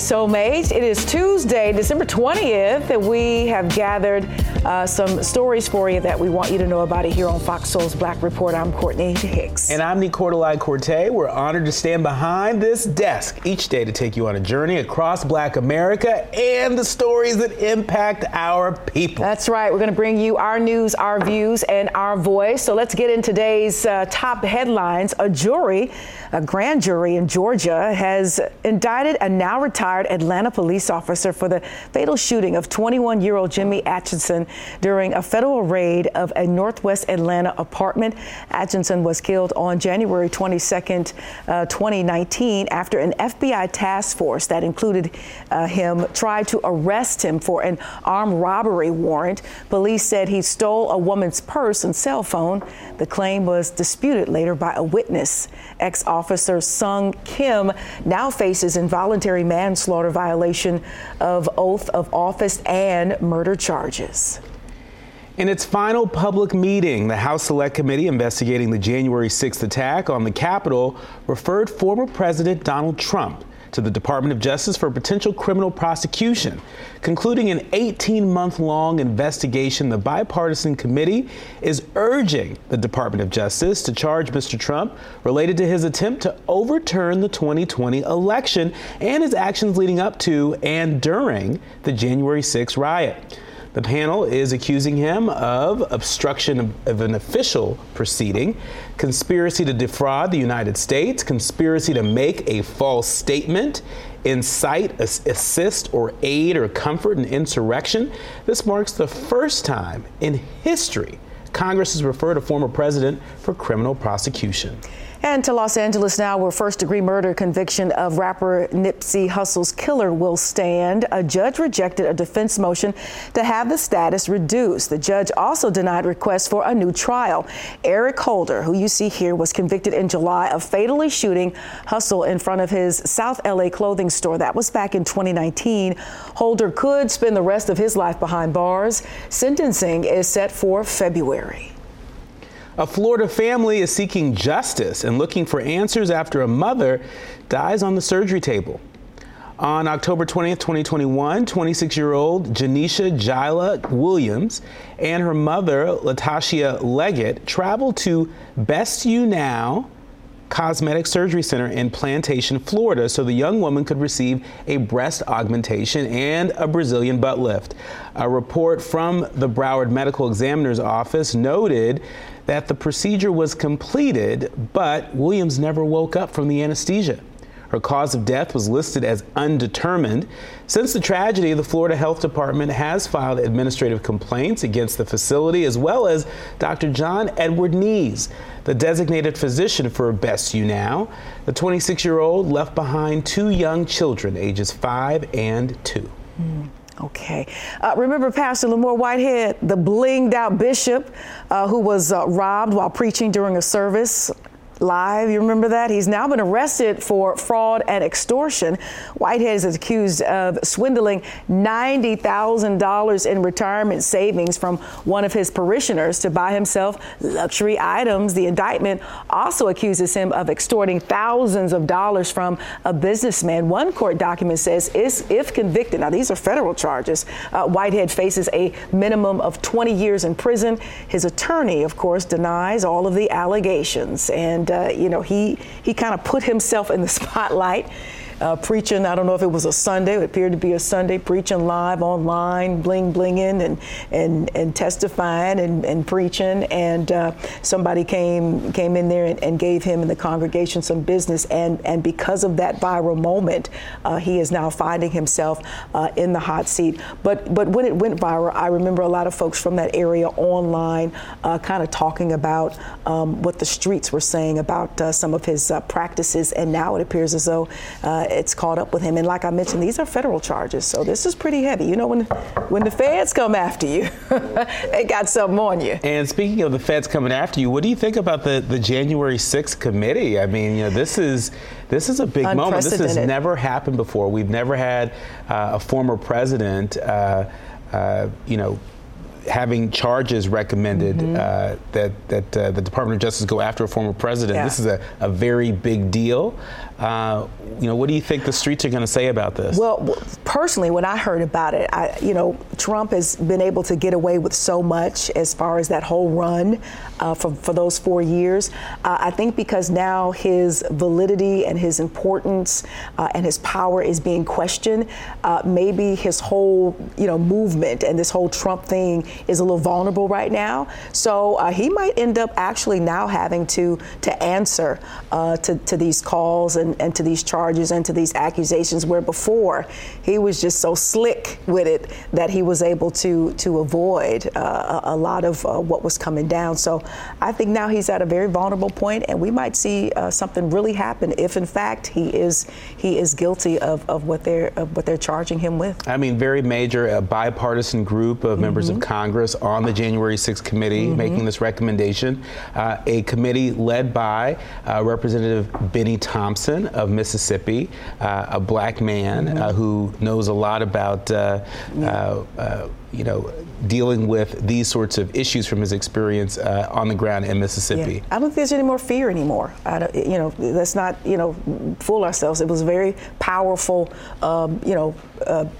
Soulmates. It is Tuesday, December 20th, and we have gathered uh, some stories for you that we want you to know about it here on Fox Soul's Black Report. I'm Courtney Hicks. And I'm Nicordelai Corte. We're honored to stand behind this desk each day to take you on a journey across Black America and the stories that impact our people. That's right. We're going to bring you our news, our views, and our voice. So let's get in today's uh, top headlines. A jury, a grand jury in Georgia, has indicted a now retired Atlanta police officer for the fatal shooting of 21 year old Jimmy Atchison during a federal raid of a Northwest Atlanta apartment. Atchison was killed on January 22nd, uh, 2019, after an FBI task force that included uh, him tried to arrest him for an armed robbery warrant. Police said he stole a woman's purse and cell phone. The claim was disputed later by a witness. Ex officer Sung Kim now faces involuntary manslaughter violation of oath of office and murder charges. In its final public meeting, the House Select Committee investigating the January 6th attack on the Capitol referred former President Donald Trump to the Department of Justice for potential criminal prosecution. Concluding an 18 month long investigation, the bipartisan committee is urging the Department of Justice to charge Mr. Trump related to his attempt to overturn the 2020 election and his actions leading up to and during the January 6 riot. The panel is accusing him of obstruction of an official proceeding, conspiracy to defraud the United States, conspiracy to make a false statement, incite, assist, or aid or comfort an insurrection. This marks the first time in history Congress has referred a former president for criminal prosecution. And to Los Angeles now, where first degree murder conviction of rapper Nipsey Hussle's killer will stand. A judge rejected a defense motion to have the status reduced. The judge also denied requests for a new trial. Eric Holder, who you see here, was convicted in July of fatally shooting Hussle in front of his South LA clothing store. That was back in 2019. Holder could spend the rest of his life behind bars. Sentencing is set for February. A Florida family is seeking justice and looking for answers after a mother dies on the surgery table. On October 20th, 2021, 26 year old Janisha Jila Williams and her mother, Latasha Leggett, traveled to Best You Now Cosmetic Surgery Center in Plantation, Florida, so the young woman could receive a breast augmentation and a Brazilian butt lift. A report from the Broward Medical Examiner's Office noted that the procedure was completed, but Williams never woke up from the anesthesia. Her cause of death was listed as undetermined. Since the tragedy, the Florida Health Department has filed administrative complaints against the facility as well as Dr. John Edward Nees, the designated physician for Best You Now. The 26 year old left behind two young children, ages five and two. Mm. Okay. Uh, remember Pastor Lamor Whitehead, the blinged out bishop uh, who was uh, robbed while preaching during a service live. You remember that? He's now been arrested for fraud and extortion. Whitehead is accused of swindling $90,000 in retirement savings from one of his parishioners to buy himself luxury items. The indictment also accuses him of extorting thousands of dollars from a businessman. One court document says if convicted, now these are federal charges, uh, Whitehead faces a minimum of 20 years in prison. His attorney, of course, denies all of the allegations. And uh, you know, he he kind of put himself in the spotlight uh, preaching. I don't know if it was a Sunday. It appeared to be a Sunday preaching live online, bling blinging and and and testifying and, and preaching. And uh, somebody came came in there and, and, gave him and the congregation some business. And and because of that viral moment, uh, he is now finding himself uh, in the hot seat. But but when it went viral, I remember a lot of folks from that area online uh, kind of talking about um, what the streets were saying about uh, some of his practices. And now it appears as though it's caught up with him. And like I mentioned, these are federal charges, so this is pretty heavy. You know, when when the feds come after you, they got something on you. And speaking of the feds coming after you, what do you think about the the January 6th committee? I mean, you know, this is this is a big moment. This has never happened before. We've never had uh, a former president, uh, uh, you know having charges recommended mm-hmm. uh, that that uh, the Department of Justice go after a former president. Yeah. This is a, a very big deal. Uh, you know, what do you think the streets are going to say about this? Well, personally, when I heard about it, I, you know, Trump has been able to get away with so much as far as that whole run uh, for, for those four years. Uh, I think because now his validity and his importance uh, and his power is being questioned, uh, maybe his whole, you know, movement and this whole Trump thing is a little vulnerable right now. So he might end up actually now having to to answer to, to these calls and and, and to these charges and to these accusations where before he was just so slick with it that he was able to to avoid uh, a, lot of uh, what was coming down. So I think now he's at a very vulnerable point, and we might see uh, something really happen if, in fact, he is he is guilty of, of what they're of what they're charging him with. I mean, very major, a bipartisan group of mm-hmm. members of Congress on the January 6th committee mm-hmm. making this recommendation. Uh, a committee led by uh, Representative Bennie Thompson of Mississippi, uh, a black man uh, mm-hmm. who knows a lot about, uh, uh, you know, dealing with these sorts of issues from his experience on the ground in Mississippi. Yeah. I don't think there's any more fear anymore. you know, let's not, you know, fool ourselves. It was a very powerful, um, you know,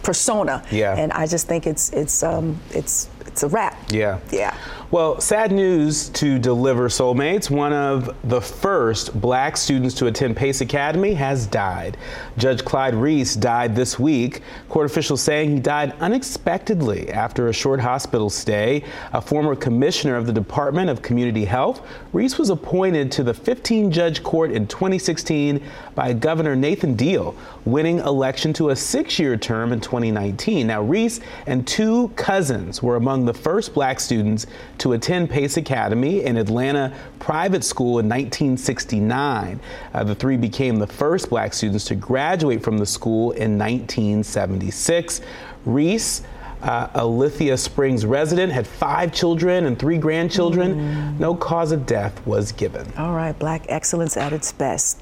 persona. Yeah. And I just think it's it's um, it's it's a wrap. Yeah. Yeah. Well, sad news to deliver soulmates. One of the first black students to attend Pace Academy has died. Judge Clyde Reese died this week. Court officials saying he died unexpectedly after a short hospital stay. A former commissioner of the Department of Community Health, Reese was appointed to the 15 judge court in 2016 by Governor Nathan Deal, winning election to a six year term in 2019. Now, Reese and two cousins were among the first black students to attend Pace Academy, an Atlanta private school, in 1969. Uh, the three became the first black students to graduate from the school in 1976. Reese, uh, a Lithia Springs resident, had five children and three grandchildren. Mm. No cause of death was given. All right, black excellence at its best.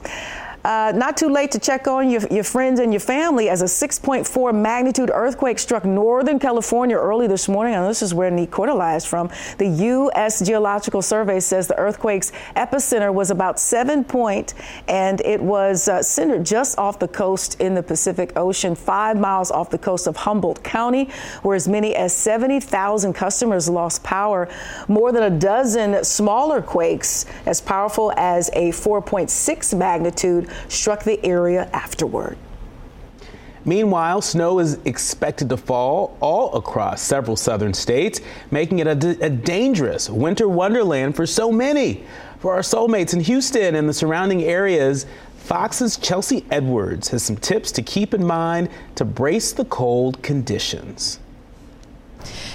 Uh, not too late to check on your, your friends and your family as a 6.4 magnitude earthquake struck Northern California early this morning. And this is where Nick Cordeli is from. The U.S. Geological Survey says the earthquake's epicenter was about seven point, and it was uh, centered just off the coast in the Pacific Ocean, five miles off the coast of Humboldt County, where as many as 70,000 customers lost power. More than a dozen smaller quakes, as powerful as a 4.6 magnitude, struck the area afterward. Meanwhile, snow is expected to fall all across several southern states, making it a, a, dangerous winter wonderland for so many. For our soulmates in Houston and the surrounding areas, Fox's Chelsea Edwards has some tips to keep in mind to brace the cold conditions.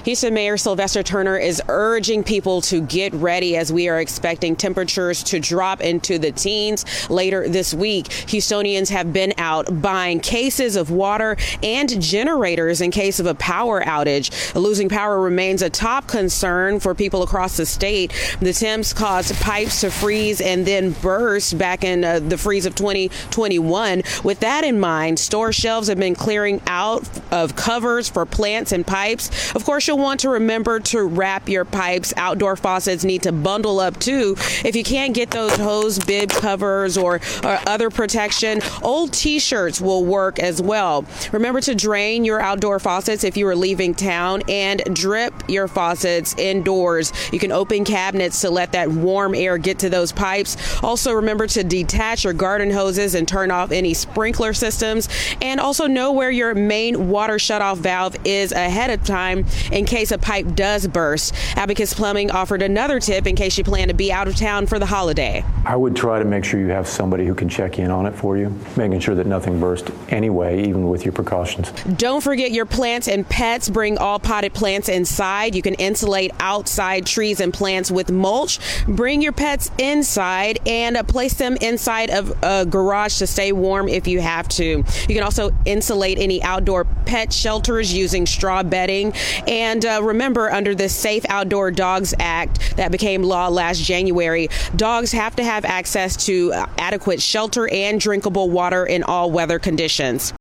Houston Mayor Sylvester Turner is urging people to get ready as we are expecting temperatures to drop into the teens later this week. Houstonians have been out buying cases of water and generators in case of a power outage. Losing power remains a top concern for people across the state. The temps caused pipes to freeze and then burst back in uh, the freeze of 2021. With that in mind, store shelves have been clearing out of covers for plants and pipes. Of course, you'll want to remember to wrap your pipes. Outdoor faucets need to bundle up too. If you can't get those hose bib covers or, or other protection, old t-shirts will work as well. Remember to drain your outdoor faucets if you are leaving town and drip your faucets indoors. You can open cabinets to let that warm air get to those pipes. Also remember to detach your garden hoses and turn off any sprinkler systems and also know where your main water shutoff valve is ahead of time in case a pipe does burst. Abacus Plumbing offered another tip in case you plan to be out of town for the holiday. I would try to make sure you have somebody who can check in on it for you, making sure that nothing burst anyway, even with your precautions. Don't forget your plants and pets. Bring all potted plants inside. You can insulate outside trees and plants with mulch. Bring your pets inside and uh, place them inside of a garage to stay warm if you have to. You can also insulate any outdoor pet shelters using straw bedding. And uh, remember, under the Safe Outdoor Dogs Act that became law last January, dogs have to have access to uh, adequate shelter and drinkable water in all weather conditions.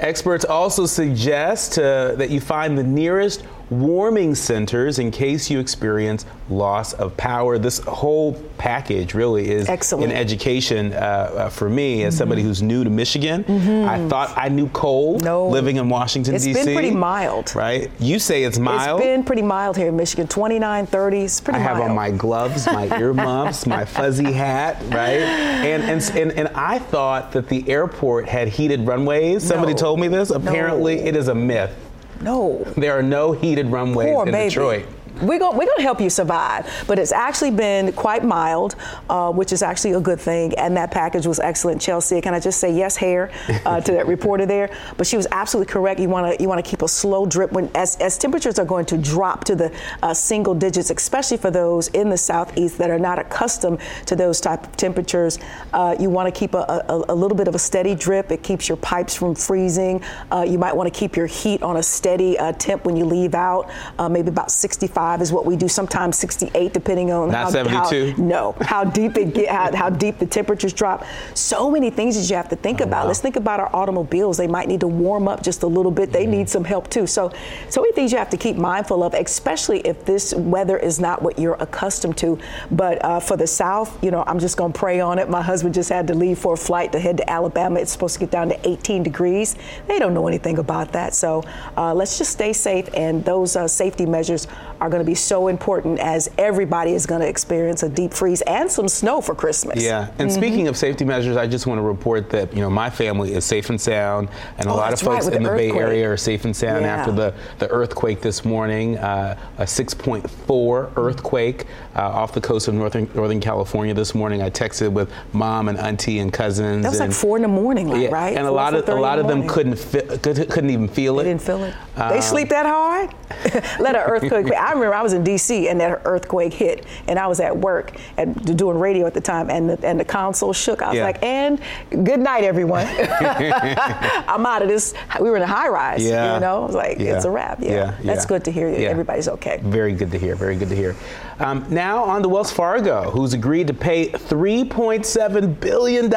Experts also suggest uh, that you find the nearest warming centers in case you experience loss of power. This whole package really is Excellent. an education uh, uh, for me as mm-hmm. somebody who's new to Michigan. Mm-hmm. I thought I knew cold no. living in Washington, D.C. It's been pretty mild. Right? You say it's mild. It's been pretty mild here in Michigan, 29, 30. It's pretty I mild. I have on my gloves, my earmuffs, my fuzzy hat, right? And, and, and, and, I thought that the airport had heated runways. Somebody no. told me this. Apparently, no. it is a myth. No. There are no heated runways Poor in baby. Detroit we're going we're to help you survive. But it's actually been quite mild, uh, which is actually a good thing. And that package was excellent. Chelsea, can I just say yes, hair uh, to that reporter there? But she was absolutely correct. You want to you want to keep a slow drip when as, as temperatures are going to drop to the uh, single digits, especially for those in the southeast that are not accustomed to those type of temperatures. Uh, you want to keep a, a, a, little bit of a steady drip. It keeps your pipes from freezing. Uh, you might want to keep your heat on a steady uh, temp when you leave out, maybe about 65 is what we do. Sometimes 68, depending on Not how, 72. How, no, how deep it get, how, how, deep the temperatures drop. So many things that you have to think oh, about. Wow. Let's think about our automobiles. They might need to warm up just a little bit. They mm-hmm. need some help too. So, so many things you have to keep mindful of, especially if this weather is not what you're accustomed to. But uh, for the South, you know, I'm just going to pray on it. My husband just had to leave for a flight to head to Alabama. It's supposed to get down to 18 degrees. They don't know anything about that. So uh, let's just stay safe, and those uh, safety measures are going to be so important as everybody is going to experience a deep freeze and some snow for Christmas. Yeah. And mm-hmm. speaking of safety measures, I just want to report that, you know, my family is safe and sound, and a oh, lot of folks right, in the, the Bay Area are safe and sound yeah. after the, the earthquake this morning, uh, a 6.4 earthquake uh, off the coast of Northern, Northern California this morning. I texted with mom and auntie and cousins. That was and, like four in the morning, like, yeah, right? And four, a lot of a lot of them couldn't fi- couldn't even feel it. They didn't feel it. Um, they sleep that hard. Let an earthquake. I remember I was in D.C. and that earthquake hit, and I was at work and doing radio at the time, and the, and the console shook. I was yeah. like, "And good night, everyone. I'm out of this." We were in a high rise. Yeah. You know, I was like, yeah. "It's a wrap." Yeah. yeah. That's good to hear. Everybody's okay. Very good to hear. Very good to hear. Um, now on to Wells Fargo, who's agreed to pay $3.7 billion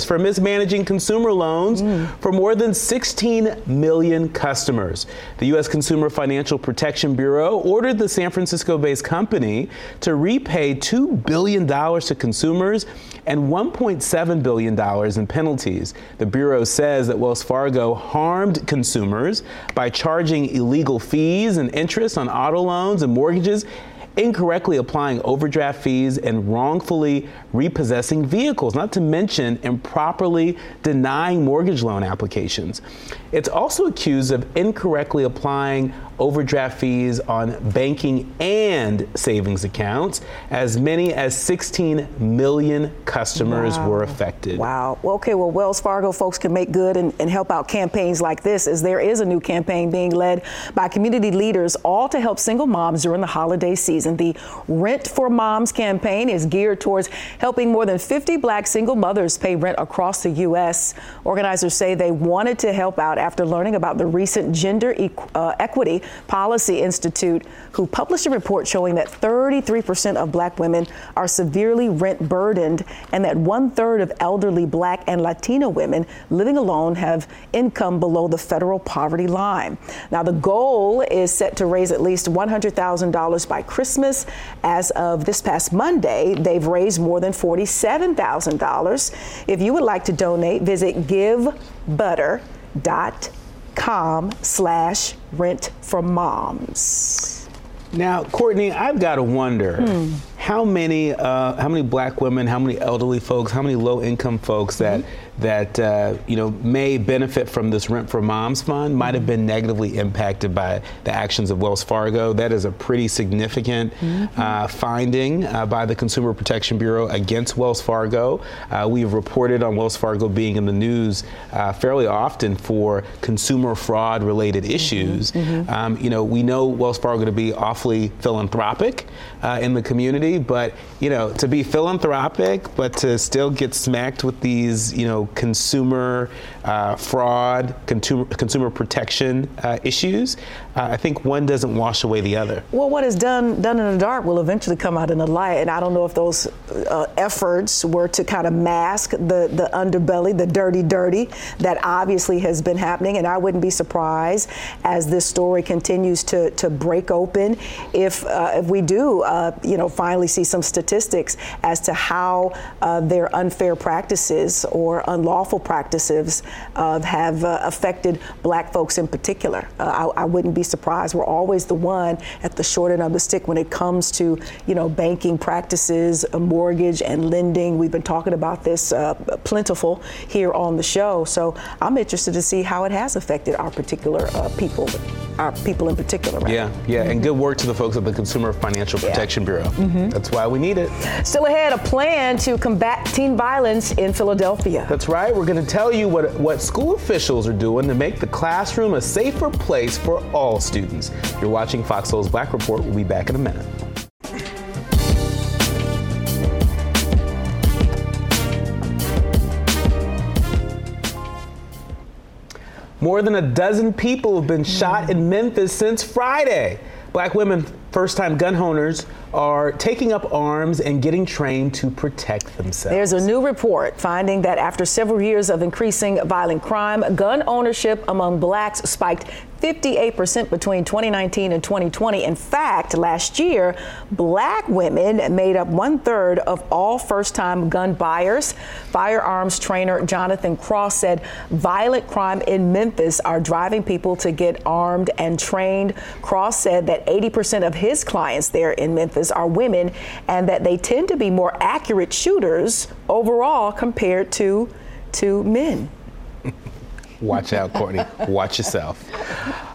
for mismanaging consumer loans mm. for more than 16 million customers. The U.S. Consumer Financial Protection Bureau ordered the San Francisco based company to repay $2 billion to consumers and $1.7 billion in penalties. The Bureau says that Wells Fargo harmed consumers by charging illegal fees and interest on auto loans and mortgages incorrectly applying overdraft fees and wrongfully repossessing vehicles, not to mention improperly denying mortgage loan applications. It's also accused of incorrectly applying overdraft fees on banking and savings accounts. As many as 16 million customers wow. were affected. Wow. Well, okay, well, Wells Fargo folks can make good and, and help out campaigns like this, as there is a new campaign being led by community leaders, all to help single moms during the holiday season. The Rent for Moms campaign is geared towards helping more than 50 black single mothers pay rent across the U.S. Organizers say they wanted to help out after learning about the recent gender e- uh, equity Policy Institute, who published a report showing that 33% of black women are severely rent burdened and that one third of elderly black and Latino women living alone have income below the federal poverty line. Now, the goal is set to raise at least $100,000 by Christmas. As of this past Monday, they've raised more than $47,000. If you would like to donate, visit givebutter.com com slash rent for moms. Now, Courtney, I've got to wonder hmm. How many uh, how many black women, how many elderly folks, how many low income folks that mm-hmm that uh, you know may benefit from this Rent for Moms fund might have been negatively impacted by the actions of Wells Fargo. That is a pretty significant mm-hmm. uh, finding uh, by the Consumer Protection Bureau against Wells Fargo. Uh, we've reported on Wells Fargo being in the news uh, fairly often for consumer fraud related mm-hmm. issues. Mm-hmm. Um, you know, we know Wells Fargo to be awfully philanthropic uh, in the community, but you know, to be philanthropic but to still get smacked with these you know consumer uh, fraud, consumer, consumer protection uh, issues, uh, I think one doesn't wash away the other. Well, what is done done in the dark will eventually come out in the light, and I don't know if those uh, efforts were to kind of mask the the underbelly, the dirty, dirty that obviously has been happening, and I wouldn't be surprised as this story continues to to break open if uh, if we do, uh, you know, finally see some statistics as to how uh, their unfair practices or unlawful practices uh, have uh, affected black folks in particular. Uh, I, I, wouldn't be surprised. We're always the one at the short end of the stick when it comes to, you know, banking practices, mortgage and lending. We've been talking about this uh, plentiful here on the show. So I'm interested to see how it has affected our particular uh, people, our people in particular. Right? Yeah, yeah, mm-hmm. and good work to the folks at the Consumer Financial Protection yeah. Bureau. Mm-hmm. Mm-hmm. That's why we need it. Still ahead, a plan to combat teen violence in Philadelphia. That's right. We're going to tell you what, what school officials are doing to make the classroom a safer place for all students. You're watching Fox Soul's Black Report. We'll be back in a minute. More than a dozen people have been shot in Memphis since Friday. Black women, first time gun owners, are taking up arms and getting trained to protect themselves. There's a new report finding that after several years of increasing violent crime, gun ownership among blacks spiked 58% between 2019 and 2020. In fact, last year, black women made up one third of all first time gun buyers. Firearms trainer Jonathan Cross said violent crime in Memphis are driving people to get armed and trained. Cross said that 80% of his clients there in Memphis are women and that they tend to be more accurate shooters overall compared to, to men. Watch out, Courtney. Watch yourself.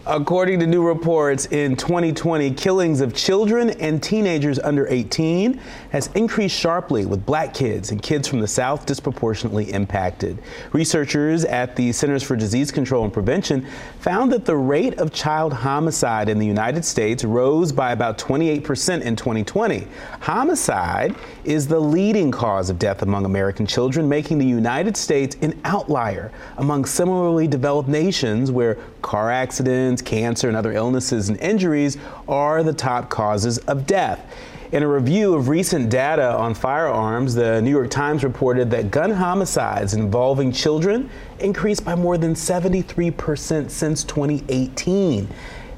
According to new reports, in 2020, killings of children and teenagers under 18 has increased sharply, with black kids and kids from the South disproportionately impacted. Researchers at the Centers for Disease Control and Prevention found that the rate of child homicide in the United States rose by about 28% in 2020. Homicide is the leading cause of death among American children, making the United States an outlier among similarly developed nations where car accidents, cancer, and other illnesses and injuries are the top causes of death. In a review of recent data on firearms, the New York Times reported that gun homicides involving children increased by more than 73% since 2018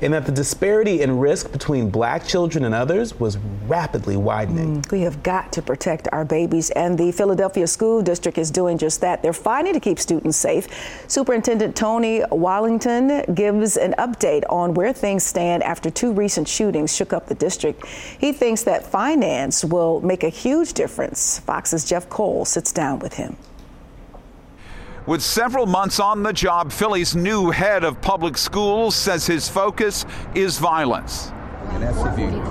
and that the disparity in risk between black children and others was rapidly widening. Mm, we have got to protect our babies, and the Philadelphia School District is doing just that. They're fighting to keep students safe. Superintendent Tony Watlington gives an update on where things stand after two recent shootings shook up the district. He thinks that finance will make a huge difference. Fox's Jeff Cole sits down with him. With several months on the job, Philly's new head of public schools says his focus is violence.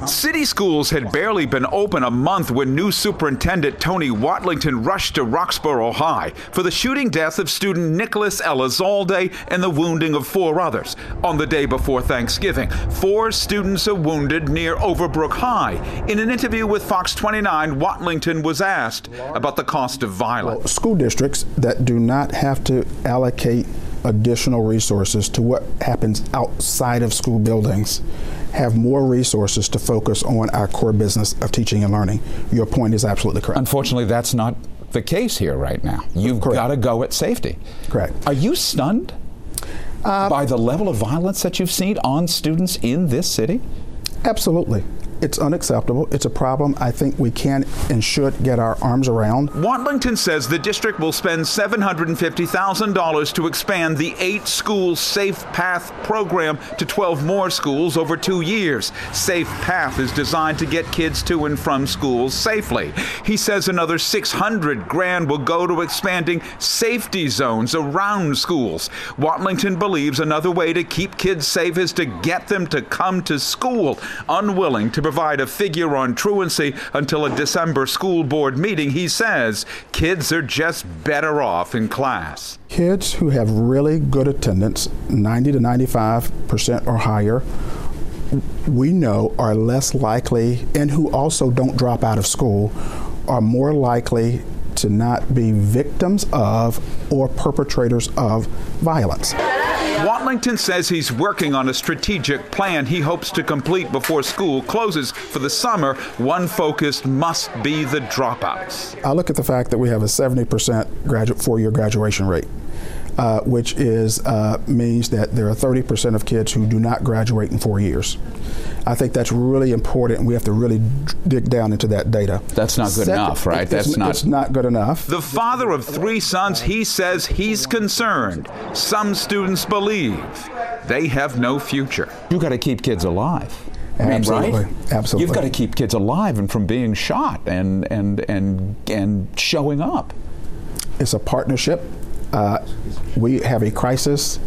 City schools had barely been open a month when new superintendent Tony Watlington rushed to Roxborough High for the shooting death of student Nicholas Elizalde and the wounding of four others on the day before Thanksgiving. Four students are wounded near Overbrook High. In an interview with Fox 29, Watlington was asked about the cost of violence. Well, school districts that do not have to allocate additional resources to what happens outside of school buildings have more resources to focus on our core business of teaching and learning. Your point is absolutely correct. Unfortunately, that's not the case here right now. You've got to go at safety. Correct. Are you stunned uh, by the level of violence that you've seen on students in this city? Absolutely. It's unacceptable. It's a problem I think we can and should get our arms around. Watlington says the district will spend $750,000 to expand the eight school Safe Path program to 12 more schools over two years. Safe Path is designed to get kids to and from schools safely. He says another 600 grand will go to expanding safety zones around schools. Watlington believes another way to keep kids safe is to get them to come to school, unwilling to provide a figure on truancy until a December school board meeting, he says kids are just better off in class. Kids who have really good attendance, 90 to 95 percent or higher, we know are less likely, and who also don't drop out of school, are more likely to not be victims of or perpetrators of violence. Watlington says he's working on a strategic plan he hopes to complete before school closes for the summer. One focus must be the dropouts. I look at the fact that we have a 70% graduate four-year graduation rate. Uh, which is uh, means that there are 30% of kids who do not graduate in four years. I think that's really important. We have to really dig down into that data. That's not good Second, enough, right? That's not. It's not good enough. The father of three sons, he says he's concerned. Some students believe they have no future. You got to keep kids alive. I mean, Absolutely. Right? Absolutely. You've got to keep kids alive and from being shot and and and and showing up. It's a partnership uh, we have a crisis,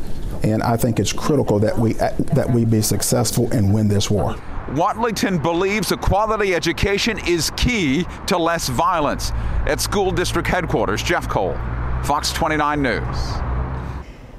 and I think it's critical that we that we be successful and win this war. Watlington believes a quality education is key to less violence. At school district headquarters, Jeff Cole, Fox 29 News.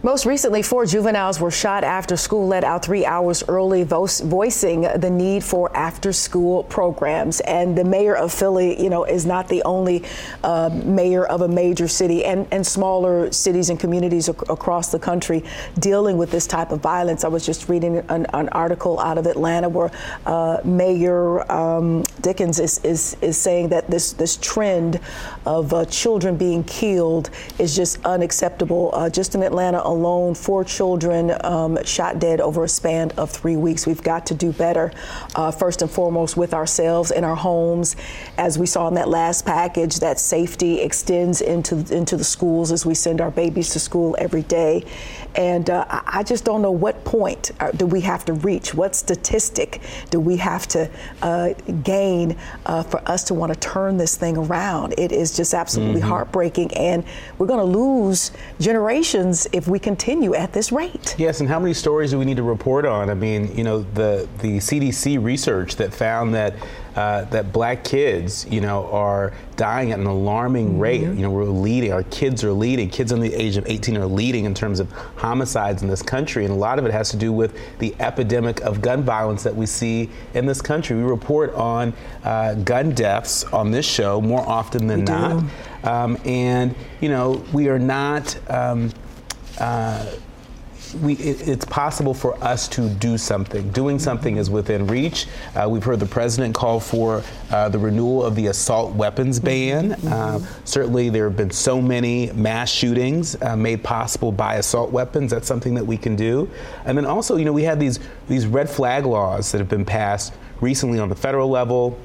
Most recently, four juveniles were shot after school let out three hours early, voicing the need for after-school programs. And the mayor of Philly, you know, is not the only uh, mayor of a major city and, and smaller cities and communities ac- across the country dealing with this type of violence. I was just reading an, an article out of Atlanta where uh, Mayor um, Dickens is, is, is saying that this, this trend of uh, children being killed is just unacceptable. Uh, just in Atlanta alone, four children um, shot dead over a span of three weeks. We've got to do better, uh, first and foremost, with ourselves in our homes. As we saw in that last package, that safety extends into, into the schools as we send our babies to school every day. And uh, I just don't know what point uh, do we have to reach? What statistic do we have to uh, gain uh, for us to want to turn this thing around? It is just absolutely mm-hmm. heartbreaking, and we're going to lose generations if we continue at this rate. Yes, and how many stories do we need to report on? I mean, you know, the the CDC research that found that uh, that black kids, you know, are dying at an alarming mm-hmm. rate. You know, we're leading, our kids are leading, kids under the age of 18 are leading in terms of homicides in this country. And a lot of it has to do with the epidemic of gun violence that we see in this country. We report on uh, gun deaths on this show more often than we not. Um, and, you know, we are not. Um, uh, we, it, it's possible for us to do something. Doing something is within reach. Uh, we've heard the president call for uh, the renewal of the assault weapons ban. Mm-hmm. Uh, certainly, there have been so many mass shootings uh, made possible by assault weapons. That's something that we can do. And then also, you know, we have these these red flag laws that have been passed recently on the federal level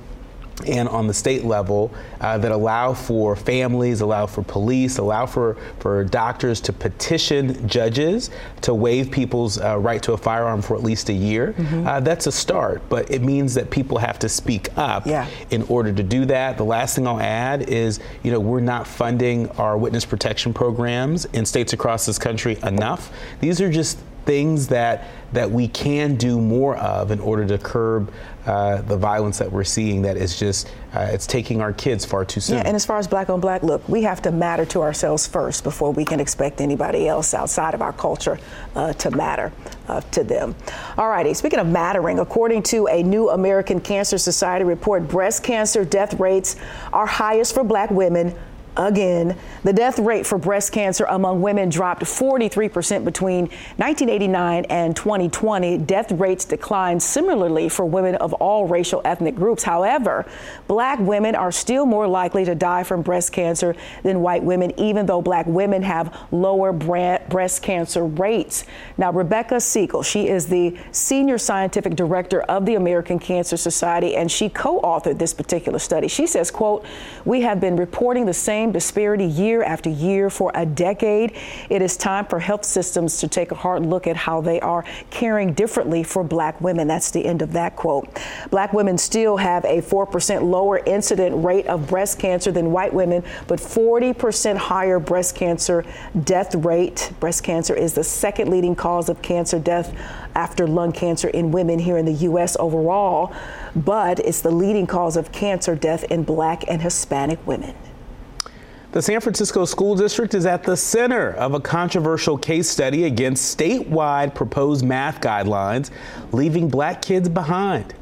and on the state level uh, that allow for families, allow for police, allow for, for doctors to petition judges to waive people's uh, right to a firearm for at least a year. Mm-hmm. Uh, that's a start, but it means that people have to speak up yeah. in order to do that. The last thing I'll add is, you know, we're not funding our witness protection programs in states across this country enough. These are just things that that we can do more of in order to curb uh, the violence that we're seeing that is just uh, it's taking our kids far too soon. Yeah, and as far as black on black, look, we have to matter to ourselves first before we can expect anybody else outside of our culture uh, to matter uh, to them. All righty, speaking of mattering, according to a new American Cancer Society report, breast cancer death rates are highest for black women again. The death rate for breast cancer among women dropped 43% between 1989 and 2020. Death rates declined similarly for women of all racial ethnic groups. However, black women are still more likely to die from breast cancer than white women, even though black women have lower breast cancer rates. Now, Rebecca Siegel, she is the senior scientific director of the American Cancer Society, and she co-authored this particular study. She says, quote, we have been reporting the same same disparity year after year for a decade. It is time for health systems to take a hard look at how they are caring differently for black women. That's the end of that quote. Black women still have a 4% lower incident rate of breast cancer than white women, but 40% higher breast cancer death rate. Breast cancer is the second leading cause of cancer death after lung cancer in women here in the U.S. overall, but it's the leading cause of cancer death in black and Hispanic women. The San Francisco School District is at the center of a controversial case study against statewide proposed math guidelines, leaving black kids behind.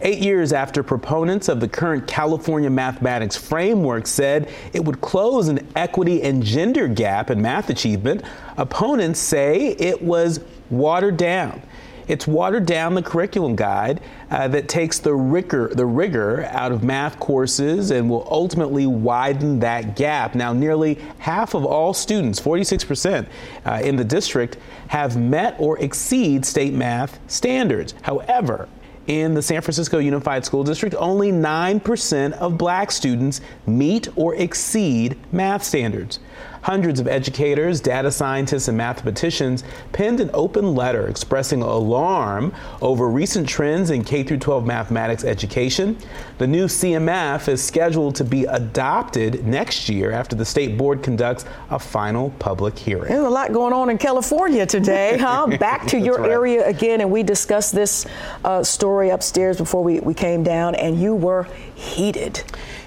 Eight years after proponents of the current California mathematics framework said it would close an equity and gender gap in math achievement, opponents say it was watered down. It's watered down the curriculum guide uh, that takes the rigor, the rigor out of math courses and will ultimately widen that gap. Now, nearly half of all students, 46% uh, in the district, have met or exceed state math standards. However, in the San Francisco Unified School District, only 9% of black students meet or exceed math standards. Hundreds of educators, data scientists, and mathematicians penned an open letter expressing alarm over recent trends in K 12 mathematics education. The new CMF is scheduled to be adopted next year after the state board conducts a final public hearing. There's a lot going on in California today, huh? Back to your right. area again, and we discussed this uh, story upstairs before we, we came down, and you were heated.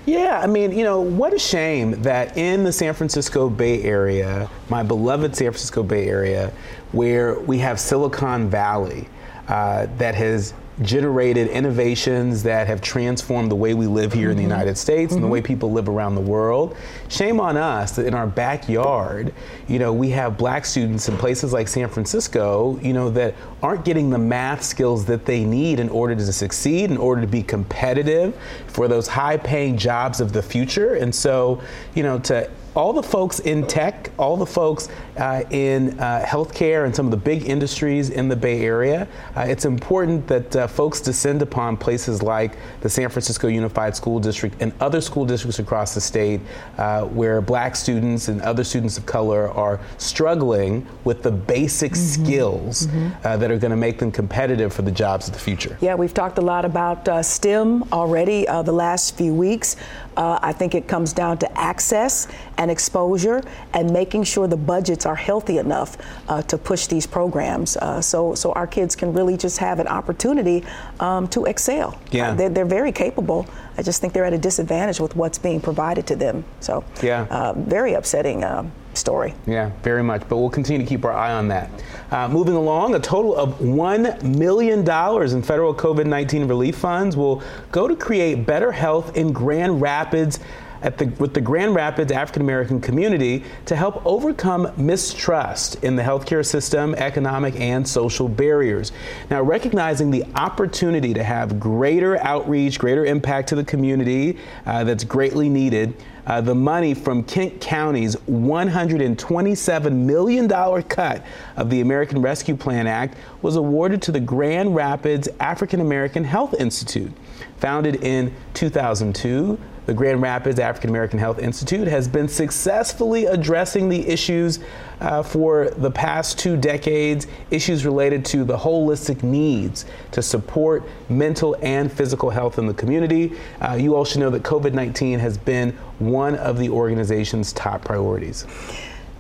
Yeah, I mean, you know, what a shame that in the San Francisco Bay Area, my beloved San Francisco Bay Area, where we have Silicon Valley uh, that has generated innovations that have transformed the way we live here mm-hmm. in the mm-hmm. United States mm-hmm. and the mm-hmm. way people live around the world. Shame on us that in our backyard, you know, we have black students in places like San Francisco, you know, that aren't getting the math skills that they need in order to succeed, in order to be competitive for those high paying jobs of the future. And so, you know, to all the folks in tech, all the folks uh, in uh, healthcare and some of the big industries in the Bay Area, uh, it's important that uh, folks descend upon places like the San Francisco Unified School District and other school districts across the state uh, where black students and other students of color are struggling with the basic mm-hmm. skills mm-hmm. Uh, that are going to make them competitive for the jobs of the future. Yeah, we've talked a lot about STEM already the last few weeks. I think it comes down to access and exposure and making sure the budgets are healthy enough uh, to push these programs uh, so, so our kids can really just have an opportunity um, to excel. Yeah. Uh, they're, they're, very capable. I just think they're at a disadvantage with what's being provided to them. So, yeah. Uh, very upsetting um, story. Yeah, very much. But we'll continue to keep our eye on that. Uh, moving along, a total of $1 million in federal COVID 19 relief funds will go to create better health in Grand Rapids the, with the Grand Rapids African American community to help overcome mistrust in the healthcare system, economic and social barriers. Now, recognizing the opportunity to have greater outreach, greater impact to the community uh, that's greatly needed, uh, the money from Kent County's $127 million cut of the American Rescue Plan Act was awarded to the Grand Rapids African American Health Institute. Founded in 2002, the Grand Rapids African American Health Institute has been successfully addressing the issues uh, for the past two decades, issues related to the holistic needs to support mental and physical health in the community. Uh, you all should know that COVID 19 has been one of the organization's top priorities.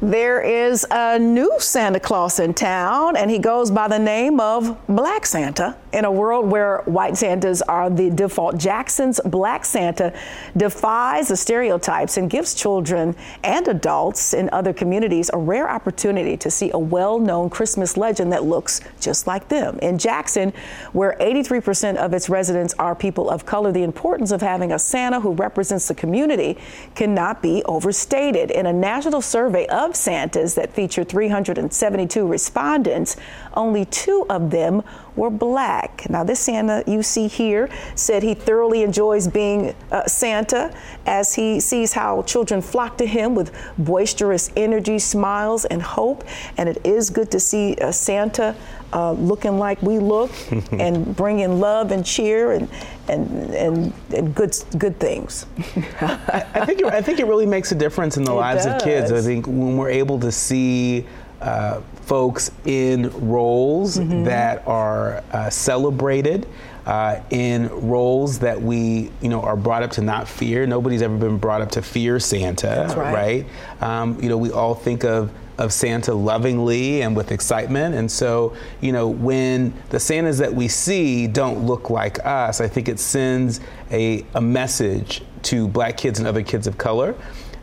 There is a new Santa Claus in town, and he goes by the name of Black Santa. In a world where white Santas are the default, Jackson's Black Santa defies the stereotypes and gives children and adults in other communities a rare opportunity to see a well known Christmas legend that looks just like them. In Jackson, where 83% of its residents are people of color, the importance of having a Santa who represents the community cannot be overstated. In a national survey of Santas that featured 372 respondents, only two of them were black. Now, this Santa you see here said he thoroughly enjoys being uh, Santa as he sees how children flock to him with boisterous energy, smiles, and hope. And it is good to see uh, Santa uh, looking like we look and bringing love and cheer and and and, and good good things. I think it, I think it really makes a difference in the it lives does. of kids. I think when we're able to see. Uh, folks in roles mm-hmm. that are uh, celebrated, uh, in roles that we, you know, are brought up to not fear. Nobody's ever been brought up to fear Santa, right? right? Um, you know, we all think of of Santa lovingly and with excitement. And so, you know, when the Santas that we see don't look like us, I think it sends a, a message to black kids and other kids of color,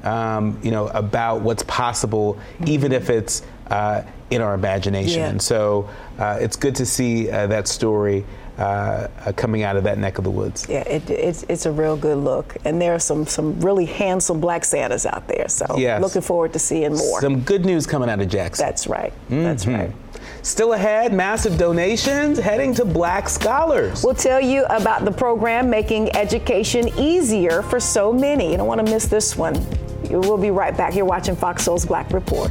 um, you know, about what's possible, even if it's uh, in our imagination. Yeah. And so uh, it's good to see uh, that story uh, uh, coming out of that neck of the woods. Yeah, it, it's, it's a real good look. And there are some, some really handsome black Santas out there. So Yes. looking forward to seeing more. Some good news coming out of Jackson. That's right. That's Mhm. right. Still ahead, massive donations heading to black scholars. We'll tell you about the program making education easier for so many. You don't want to miss this one. We'll be right back. You're watching Fox Soul's Black Report.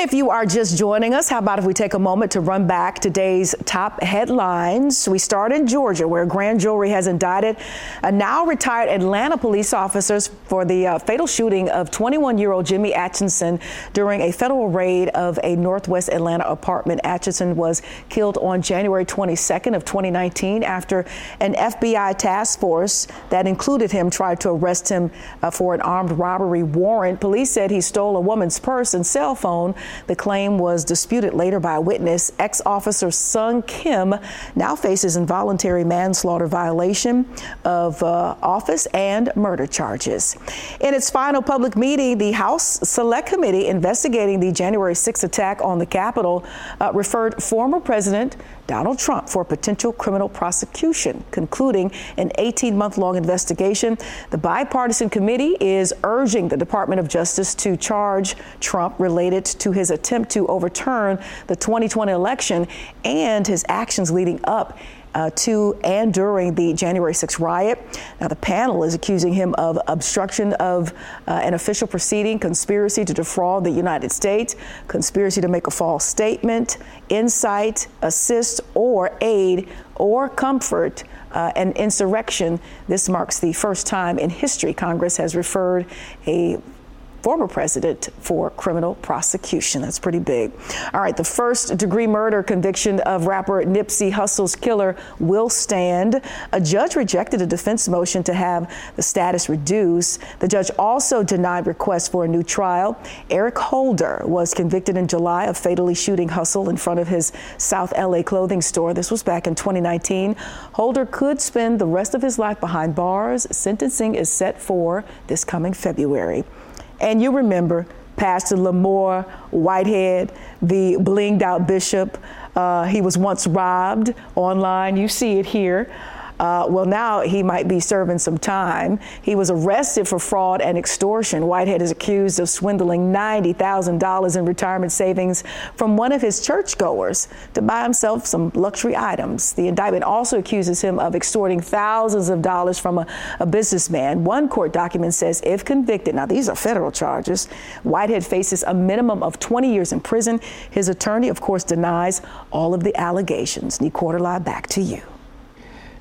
If you are just joining us, how about if we take a moment to run back today's top headlines? We start in Georgia, where grand jury has indicted a now retired Atlanta police officers for the uh, fatal shooting of 21 year old Jimmy Atchison during a federal raid of a Northwest Atlanta apartment. Atchison was killed on January 22nd of 2019 after an FBI task force that included him tried to arrest him uh, for an armed robbery warrant. Police said he stole a woman's purse and cell phone. The claim was disputed later by a witness. Ex officer Sung Kim now faces involuntary manslaughter violation of uh, office and murder charges. In its final public meeting, the House Select Committee investigating the January 6th attack on the Capitol uh, referred former President Donald Trump for potential criminal prosecution, concluding an 18 month long investigation. The bipartisan committee is urging the Department of Justice to charge Trump related to his attempt to overturn the 2020 election and his actions leading up uh, to and during the January 6th riot. Now, the panel is accusing him of obstruction of uh, an official proceeding, conspiracy to defraud the United States, conspiracy to make a false statement, incite, assist, or aid or comfort. Uh, an insurrection. This marks the first time in history Congress has referred a former president for criminal prosecution. That's pretty big. All right, the first degree murder conviction of rapper Nipsey Hussle's killer will stand. A judge rejected a defense motion to have the status reduced. The judge also denied requests for a new trial. Eric Holder was convicted in July of fatally shooting Hussle in front of his South LA clothing store. This was back in 2019. Holder could spend the rest of his life behind bars. Sentencing is set for this coming February. And you remember Pastor Lamor Whitehead, the blinged out bishop. Uh, he was once robbed online. You see it here. Uh, well, now he might be serving some time. He was arrested for fraud and extortion. Whitehead is accused of swindling $90,000 in retirement savings from one of his churchgoers to buy himself some luxury items. The indictment also accuses him of extorting thousands of dollars from a, a businessman. One court document says if convicted, now these are federal charges, Whitehead faces a minimum of 20 years in prison. His attorney, of course, denies all of the allegations. Nee Quarterly, back to you.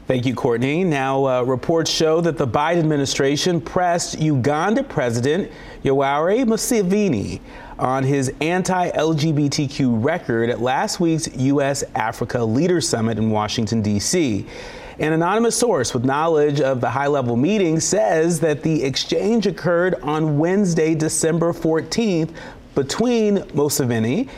Thank you, Courtney. Now, uh, reports show that the Biden administration pressed Uganda President Yoweri Museveni on his anti LGBTQ record at last week's U.S. Africa Leaders Summit in Washington, D.C. An anonymous source with knowledge of the high level meeting says that the exchange occurred on Wednesday, December 14th, between Museveni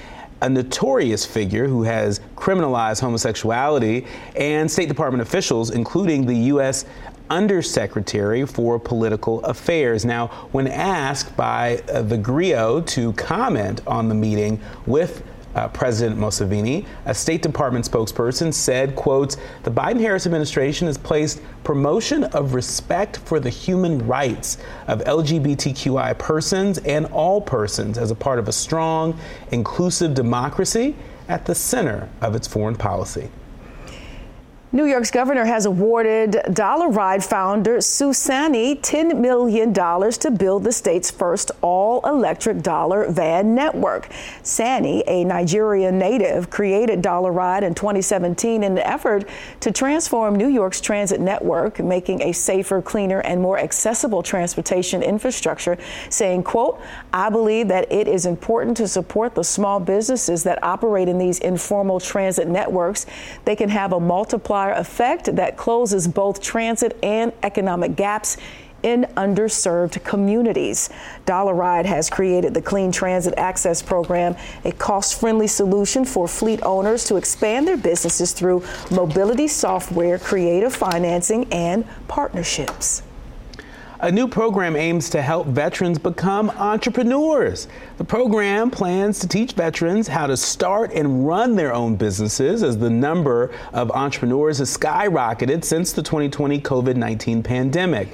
a notorious figure who has criminalized homosexuality, and State Department officials, including the U.S. Undersecretary for Political Affairs. Now, when asked by uh, the GRIO to comment on the meeting with uh, President Museveni, a State Department spokesperson said, quote, the Biden-Harris administration has placed promotion of respect for the human rights of LGBTQI persons and all persons as a part of a strong, inclusive democracy at the center of its foreign policy. New York's governor has awarded Dollaride founder Su Sanni $10 million to build the state's first all electric dollar van network. Sanni, a Nigerian native, created Dollaride in 2017 in an effort to transform New York's transit network, making a safer, cleaner, and more accessible transportation infrastructure, saying, quote, I believe that it is important to support the small businesses that operate in these informal transit networks. They can have a multiplier effect that closes both transit and economic gaps in underserved communities. Dollaride has created the Clean Transit Access Program, a cost friendly solution for fleet owners to expand their businesses through mobility software, creative financing, and partnerships. A new program aims to help veterans become entrepreneurs. The program plans to teach veterans how to start and run their own businesses as the number of entrepreneurs has skyrocketed since the 2020 COVID 19 pandemic.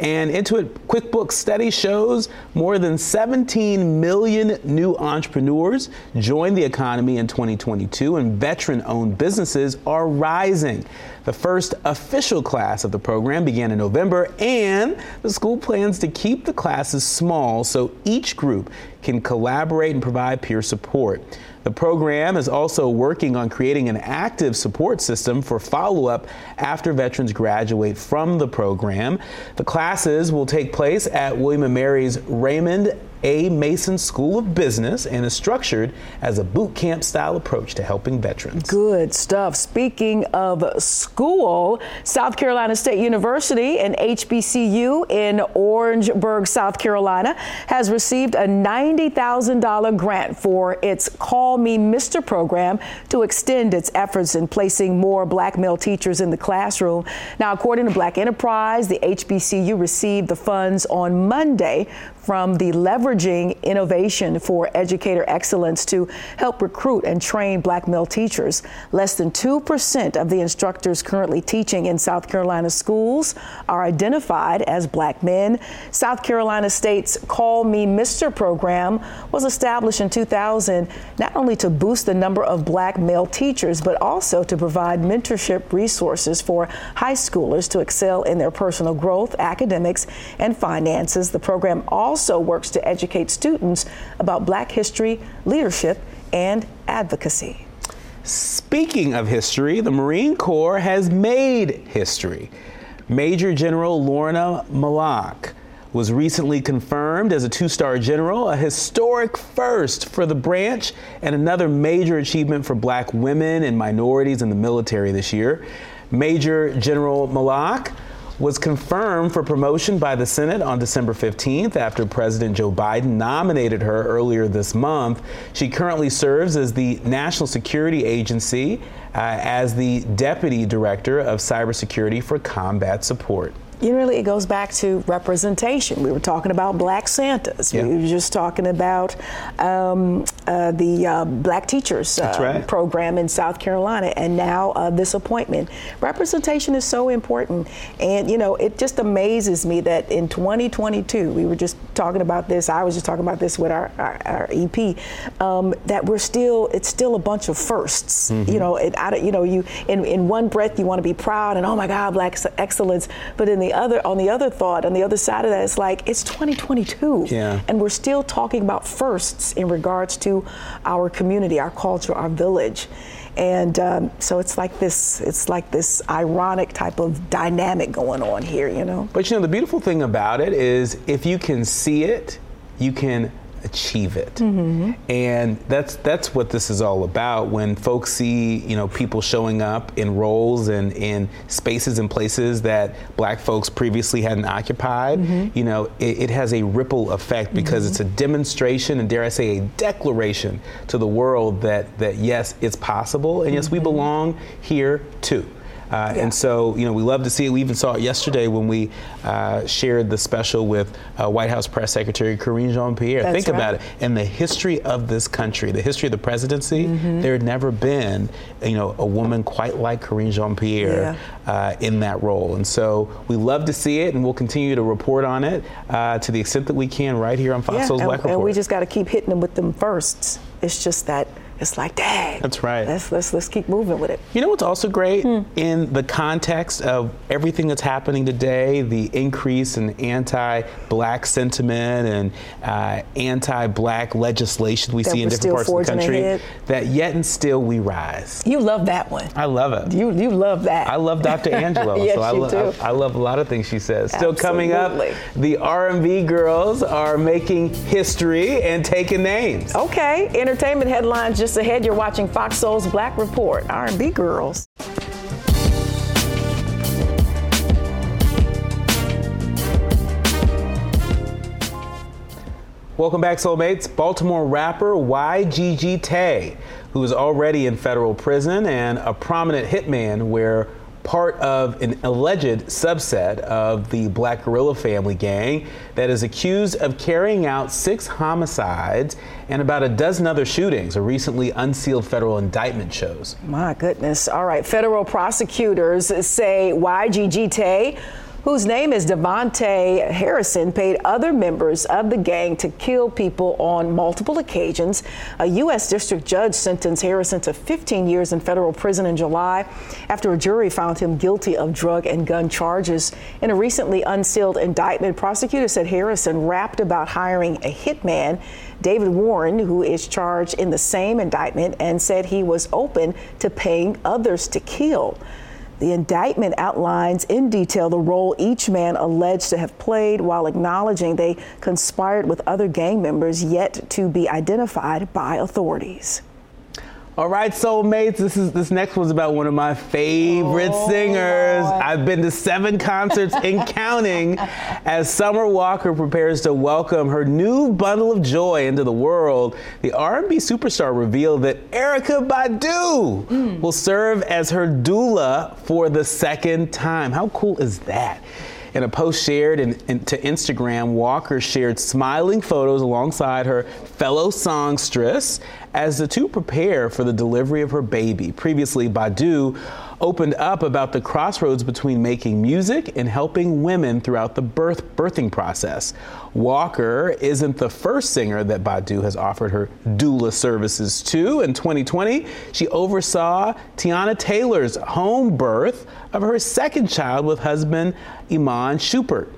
And Intuit QuickBooks study shows more than 17 million new entrepreneurs joined the economy in 2022, and veteran owned businesses are rising. The first official class of the program began in November, and the school plans to keep the classes small so each group can collaborate and provide peer support. The program is also working on creating an active support system for follow up after veterans graduate from the program. The classes will take place at William & Mary's Raymond a. Mason School of Business and is structured as a boot camp style approach to helping veterans. Good stuff. Speaking of school, South Carolina State University and HBCU in Orangeburg, South Carolina, has received a $90,000 grant for its Call Me Mr. program to extend its efforts in placing more black male teachers in the classroom. Now, according to Black Enterprise, the HBCU received the funds on Monday from the Leveraging Innovation for Educator Excellence to help recruit and train black male teachers. Less than 2% of the instructors currently teaching in South Carolina schools are identified as black men. South Carolina State's Call Me Mr. program was established in 2000 not only to boost the number of black male teachers, but also to provide mentorship resources for high schoolers to excel in their personal growth, academics, and finances. The program also works to educate students about black history, leadership, and advocacy. Speaking of history, the Marine Corps has made history. Major General Lorna Mahlock was recently confirmed as a two star general, a historic first for the branch and another major achievement for black women and minorities in the military this year. Major General Mahlock was confirmed for promotion by the Senate on December 15th after President Joe Biden nominated her earlier this month. She currently serves as the National Security Agency uh, as the Deputy Director of Cybersecurity for Combat Support you know, really, it goes back to representation. We were talking about Black Santas. Yeah. We were just talking about um, uh, the uh, Black Teachers uh, right. program in South Carolina, and now uh, this appointment. Representation is so important, and you know, it just amazes me that in 2022, we were just talking about this. I was just talking about this with our, our, our EP. Um, that we're still, it's still a bunch of 1sts mm-hmm. You know, it, I, you know, you in in one breath you want to be proud and oh my God, Black excellence, but in the other on the other thought, on the other side of that, it's like it's 2022, yeah. and we're still talking about firsts in regards to our community, our culture, our village. And um, so it's like this, it's like this ironic type of dynamic going on here, you know. But you know, the beautiful thing about it is if you can see it, you can achieve it. Mm-hmm. And that's that's what this is all about. When folks see, you know, people showing up in roles and in spaces and places that black folks previously hadn't occupied, mm-hmm. you know, it, it, has a ripple effect because mm-hmm. it's a demonstration and dare I say a declaration to the world that that yes, it's possible and yes, we mm-hmm. belong here too. Uh, yeah. And so, you know, we love to see it. We even saw it yesterday when we uh, shared the special with uh, White House Press Secretary Karine Jean-Pierre. Think right. about it. In the history of this country, the history of the presidency, mm-hmm. there had never been, you know, a woman quite like Karine Jean-Pierre yeah. Uh, in that role. And so we love to see it, and we'll continue to report on it uh, to the extent that we can right here on Fox yeah, Soul's and, Report. And we just got to keep hitting them with them firsts. It's just that it's like, dang. That's right. Let's let's let's keep moving with it. You know what's also great hmm. in the context of everything that's happening today, the increase in anti-black sentiment and uh, anti-black legislation we that see in different parts of the country. Ahead. That yet and still we rise. You love that one. I love it. You you love that. I love Dr. Angelou. yes, so I, you do. I, I, love a lot of things she says. Still Absolutely. coming up, the R&B girls are making history and taking names. Okay, entertainment headlines just Ahead, you're watching Fox Soul's Black Report, R&B Girls. Welcome back, soulmates. Baltimore rapper YGG Tay, who is already in federal prison and a prominent hitman where part of an alleged subset of the Black Guerrilla family gang that is accused of carrying out six homicides and about a dozen other shootings, a recently unsealed federal indictment shows. My goodness. All right. Federal prosecutors say YGG Tay whose name is Devonte Harrison, paid other members of the gang to kill people on multiple occasions. A U.S. district judge sentenced Harrison to 15 years in federal prison in July after a jury found him guilty of drug and gun charges. In a recently unsealed indictment, prosecutors said Harrison rapped about hiring a hitman. David Warren, who is charged in the same indictment, and said he was open to paying others to kill. The indictment outlines in detail the role each man alleged to have played while acknowledging they conspired with other gang members yet to be identified by authorities. All right, soulmates. This is this next one's about one of my favorite oh, singers. Lord. I've been to seven concerts and counting as Summer Walker prepares to welcome her new bundle of joy into the world. The R&B superstar revealed that Erykah Badu mm. will serve as her doula for the second time. How cool is that? In a post shared in, in, to Instagram, Walker shared smiling photos alongside her fellow songstress as the two prepare for the delivery of her baby. Previously, Badu opened up about the crossroads between making music and helping women throughout the birth birthing process. Walker isn't the first singer that Badu has offered her doula services to. In 2020, she oversaw Teyana Taylor's home birth of her second child with husband Iman Shumpert.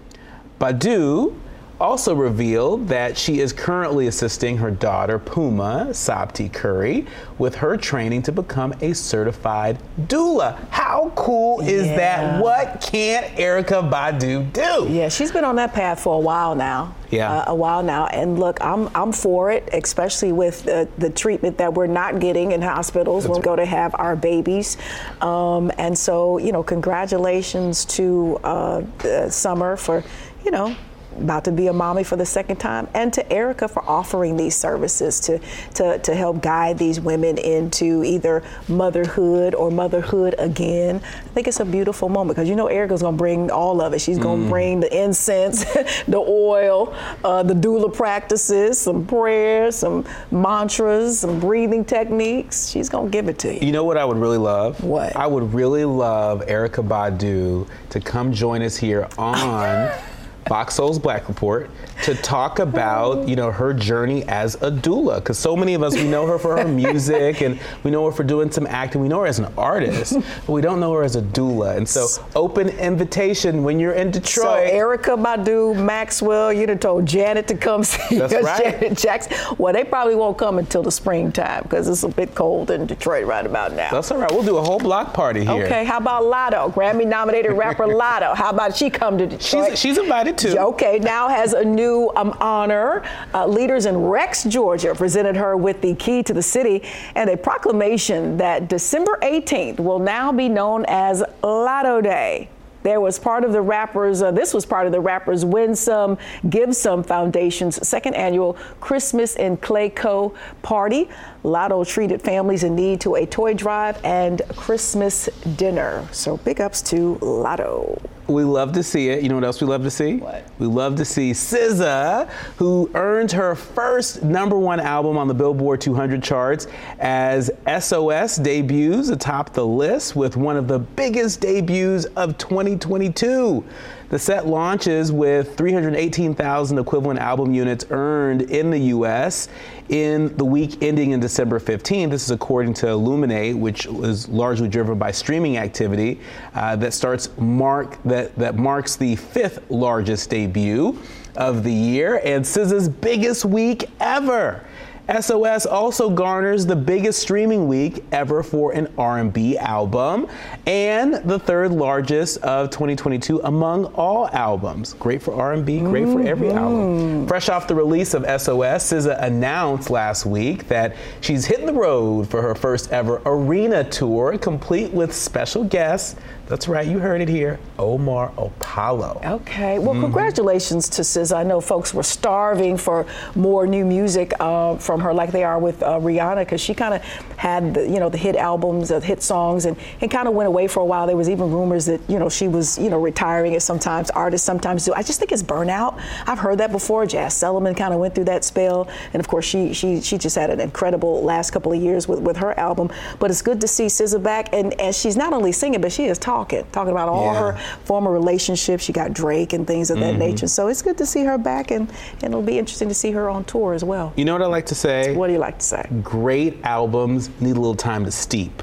Badu also revealed that she is currently assisting her daughter Puma Sabti Curry with her training to become a certified doula. How cool is yeah. that? What can Erykah Badu do? Yeah, she's been on that path for a while now. Yeah, uh, a while now. And look, I'm I'm for it, especially with the, the treatment that we're not getting in hospitals That's when we go to have our babies. Um, and so, you know, congratulations to uh, Summer for, you know, about to be a mommy for the second time, and to Erykah for offering these services to, to, to help guide these women into either motherhood or motherhood again. I think it's a beautiful moment because you know Erykah's going to bring all of it. She's going to mm. bring the incense, the oil, uh, the doula practices, some prayers, some mantras, some breathing techniques. She's going to give it to you. You know what I would really love? What? I would really love Erykah Badu to come join us here on. Fox Soul's Black Report to talk about, you know, her journey as a doula. Because so many of us, we know her for her music and we know her for doing some acting. We know her as an artist, but we don't know her as a doula. And so, open invitation when you're in Detroit. So, Erykah Badu, Maxwell, you'd have told Janet to come see That's right. Janet Jackson. Well, they probably won't come until the springtime because it's a bit cold in Detroit right about now. That's all right. We'll do a whole block party here. Okay, how about Latto, Grammy nominated rapper Latto? How about she come to Detroit? She's, she's invited Okay, now has a new um, honor. Uh, leaders in Rex, Georgia presented her with the key to the city and a proclamation that December 18th will now be known as Latto Day. There was part of the rappers, uh, this was part of the rappers Win Some, Give Some Foundation's second annual Christmas in Clayco party. Latto treated families in need to a toy drive and Christmas dinner. So big ups to Latto. We love to see it. You know what else we love to see? What? We love to see SZA, who earned her first number one album on the Billboard 200 charts as SOS debuts atop the list with one of the biggest debuts of 2022. The set launches with 318,000 equivalent album units earned in the U.S. in the week ending in December 15th. This is according to Illuminate, which is largely driven by streaming activity uh, that starts mark that that marks the fifth largest debut of the year and SZA's biggest week ever. SOS also garners the biggest streaming week ever for an R&B album and the third largest of 2022 among all albums. Great for R&B, great for every Mm-hmm. album. Fresh off the release of SOS, SZA announced last week that she's hitting the road for her first ever arena tour, complete with special guests. That's right, you heard it here, Omar Apollo. Okay. Well, congratulations to SZA. I know folks were starving for more new music uh, from her, like they are with uh, Rihanna, because she kind of had the, you know the hit albums, the hit songs, and, and kind of went away for a while. There was even rumors that you know she was you know retiring. As sometimes artists sometimes do. I just think it's burnout. I've heard that before. Jazz Sullivan kind of went through that spell, and of course she she she just had an incredible last couple of years with, with her album. But it's good to see SZA back, and and she's not only singing, but she is talking, talking about all Yeah. her former relationships. She got Drake and things of that Mm-hmm. nature. So it's good to see her back, and, and it'll be interesting to see her on tour as well. You know what I like to say? What do you like to say? Great albums need a little time to steep.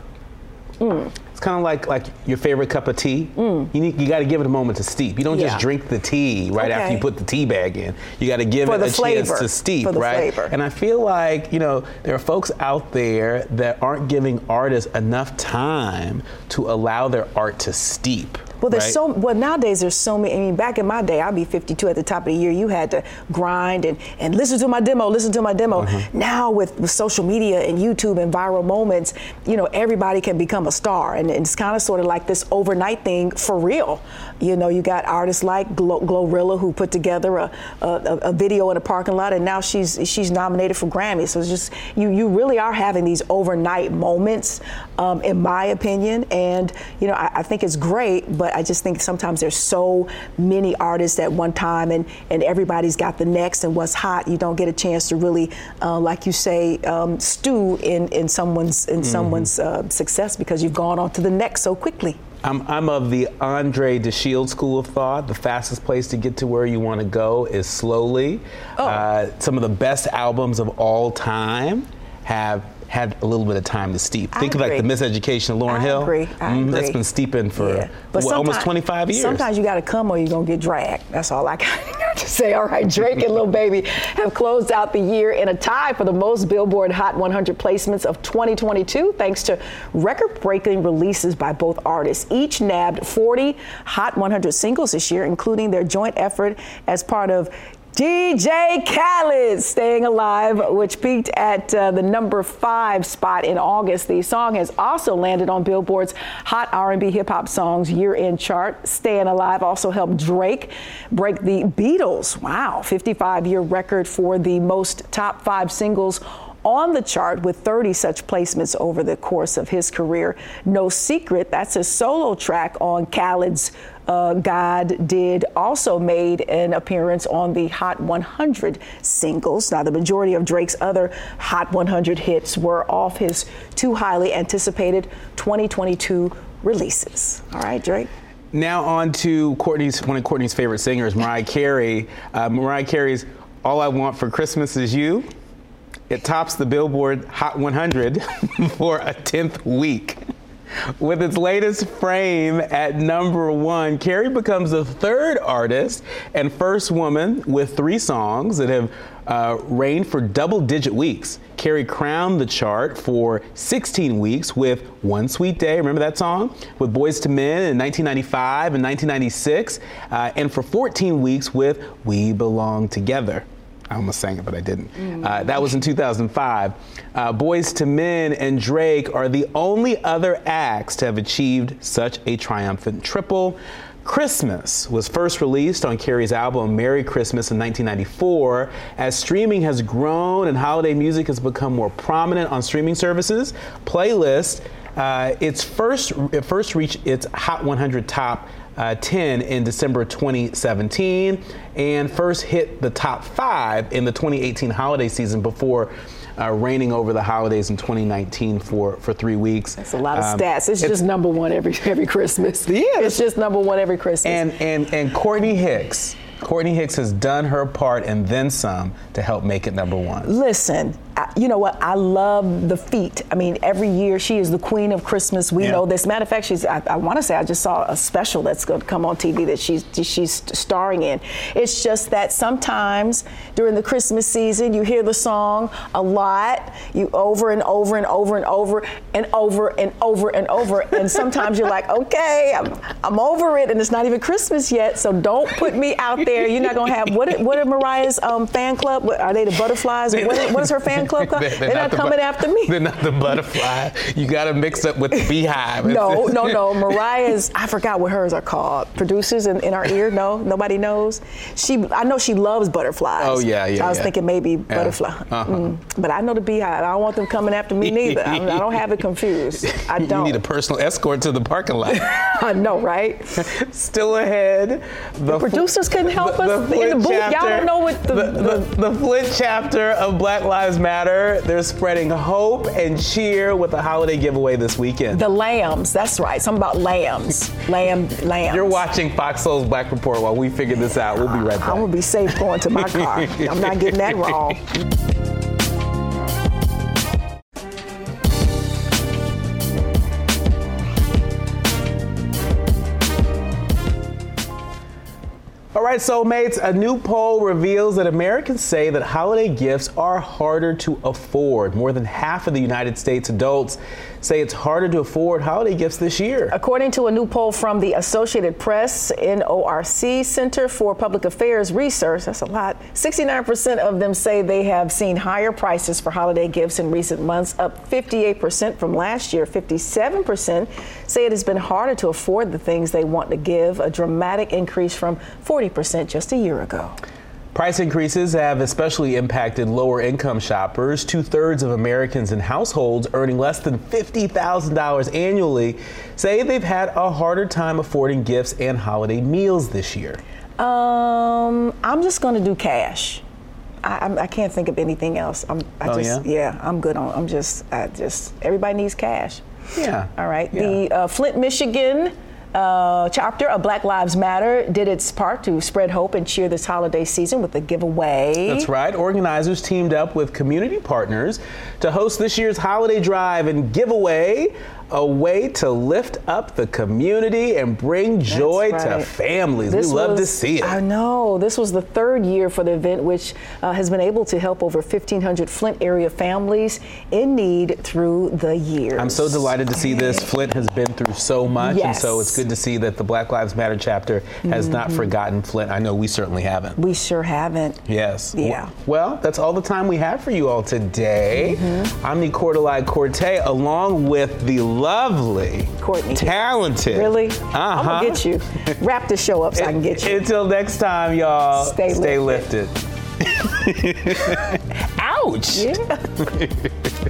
Mm. It's kind of like like your favorite cup of tea. You need you got to give it a moment to steep. You don't Yeah. just drink the tea right after you put the tea bag in. You got to give For it a flavor. chance to steep, right? flavor. And I feel like you know there are folks out there that aren't giving artists enough time to allow their art to steep. Well, there's right? so well nowadays. There's so many. I mean, back in my day, I'd be 52 at the top of the year. You had to grind and, and listen to my demo, listen to my demo. Mm-hmm. Now with, with social media and YouTube and viral moments, you know, everybody can become a star, and, it's kind of sort of like this overnight thing for real. You know, you got artists like Glo- Glorilla who put together a, a, a video in a parking lot, and now she's she's nominated for Grammy. So it's just you you really are having these overnight moments, um, in my opinion, and you know, I, I think it's great, but I just think sometimes there's so many artists at one time, and, and everybody's got the next and what's hot. You don't get a chance to really, uh, like you say, um, stew in, in someone's in someone's uh, success because you've gone on to the next so quickly. I'm, I'm of the Andre De Shields school of thought. The fastest place to get to where you want to go is slowly. Oh. Uh, some of the best albums of all time have had a little bit of time to steep. I Think of like the Miseducation of Lauryn I Hill. agree. I mm-hmm. That's agree. been steeping for Yeah. What, almost 25 years. Sometimes you got to come or you're going to get dragged. That's all I got to say. All right, Drake and Lil Baby have closed out the year in a tie for the most Billboard Hot 100 placements of 2022, thanks to record breaking releases by both artists. Each nabbed 40 Hot 100 singles this year, including their joint effort as part of DJ Khaled, Staying Alive, which peaked at uh, the number five spot in August. The song has also landed on Billboard's Hot R&B Hip Hop Songs year-end chart. Staying Alive also helped Drake break the Beatles, wow, 55-year record for the most top five singles on the chart with 30 such placements over the course of his career. No Secret, that's a solo track on Khaled's uh, God Did, also made an appearance on the Hot 100 singles. Now, the majority of Drake's other Hot 100 hits were off his two highly anticipated 2022 releases. All right, Drake. Now on to Courtney's one of Courtney's favorite singers, Mariah Carey. Uh, Mariah Carey's "All I Want for Christmas Is You." It tops the Billboard Hot 100 for a 10th week. With its latest frame at number one, Carey becomes the third artist and first woman with three songs that have uh, reigned for double digit weeks. Carey crowned the chart for 16 weeks with One Sweet Day, remember that song? With Boyz II Men in 1995 and 1996, uh, and for 14 weeks with We Belong Together. I almost sang it, but I didn't. Uh, that was in 2005. Uh, Boyz II Men and Drake are the only other acts to have achieved such a triumphant triple. Christmas was first released on Carey's album Merry Christmas in 1994. As streaming has grown and holiday music has become more prominent on streaming services, playlist, uh, its first it first reached its Hot 100 top uh, 10 in December 2017 and first hit the top five in the 2018 holiday season before uh, reigning over the holidays in 2019 for, for three weeks. That's a lot of Um, stats. It's, just number one every every Christmas. Yeah, it's just number one every Christmas. And, and, and Courtney Hicks. Courtney Hicks has done her part and then some to help make it number one. Listen, I, you know what? I love the feet. I mean, every year she is the queen of Christmas. We Yeah. know this. Matter of fact, she's. I, I want to say I just saw a special that's going to come on TV that she's she's starring in. It's just that sometimes during the Christmas season, you hear the song a lot, you over and over and over and over and over and over and over, and sometimes you're like, okay, I'm, I'm over it, and it's not even Christmas yet. So don't put me out there. You're not gonna have what? What are Mariah's um, fan club? What, are they the butterflies? What is, what is her fan club called? They're, not, the coming bu- after me. They're not the butterfly. You got to mix up with the beehive. No, no, no. Mariah's, I forgot what hers are called. Producers in, in our ear? No, nobody knows. She, I know she loves butterflies. Oh, yeah, yeah, I was yeah. thinking maybe butterfly. Uh-huh. Mm. But I know the beehive. I don't want them coming after me neither. I, I don't have it confused. I don't. need a personal escort to the parking lot. I know, right? Still ahead. The producers couldn't help us in the booth. Y'all don't know what the- the, the, the Flint chapter of Black Lives Matter. They're spreading hope and cheer with a holiday giveaway this weekend. The lambs. That's right. Something about lambs. Lamb, lambs. You're watching Fox Soul's Black Report while we figure this out. We'll be right back. I'm gonna be safe going to my car. I'm not getting that wrong. Right, soulmates, a new poll reveals that Americans say that holiday gifts are harder to afford. More than half of the United States adults say it's harder to afford holiday gifts this year. According to a new poll from the Associated Press NORC Center for Public Affairs Research, that's a lot. 69% of them say they have seen higher prices for holiday gifts in recent months, up 58% from last year. 57% say it has been harder to afford the things they want to give, a dramatic increase from 40% just a year ago. Price increases have especially impacted lower income shoppers. Two thirds of Americans in households earning less than $50,000 annually say they've had a harder time affording gifts and holiday meals this year. Um, I'm just going to do cash. I, I'm- can't think of anything else. I'm, I Oh, just, yeah? I'm good on. I'm just, I just. Everybody needs cash. Yeah. All right. Yeah. The uh, Flint, Michigan. Uh, chapter of Black Lives Matter did its part to spread hope and cheer this holiday season with a giveaway. That's right. Organizers teamed up with community partners to host this year's holiday drive and giveaway, a way to lift up the community and bring joy That's to families. This we love to see it. I know. This was the third year for the event, which uh, has been able to help over 1,500 Flint area families in need through the years. I'm so delighted to see this. Flint has been through so much, and so it's good to see that the Black Lives Matter chapter has not Mm-hmm. forgotten Flint. I know we certainly haven't. We sure haven't. Yes. Yeah. Well, that's all the time we have for you all today. Mm-hmm. I'm Nicordelai Corte, along with the lovely, Courtney. talented. Really? Uh-huh. I'm gonna get you. Wrap the show up so I can get you. Until next time, y'all. Stay lifted. Ouch. Yeah.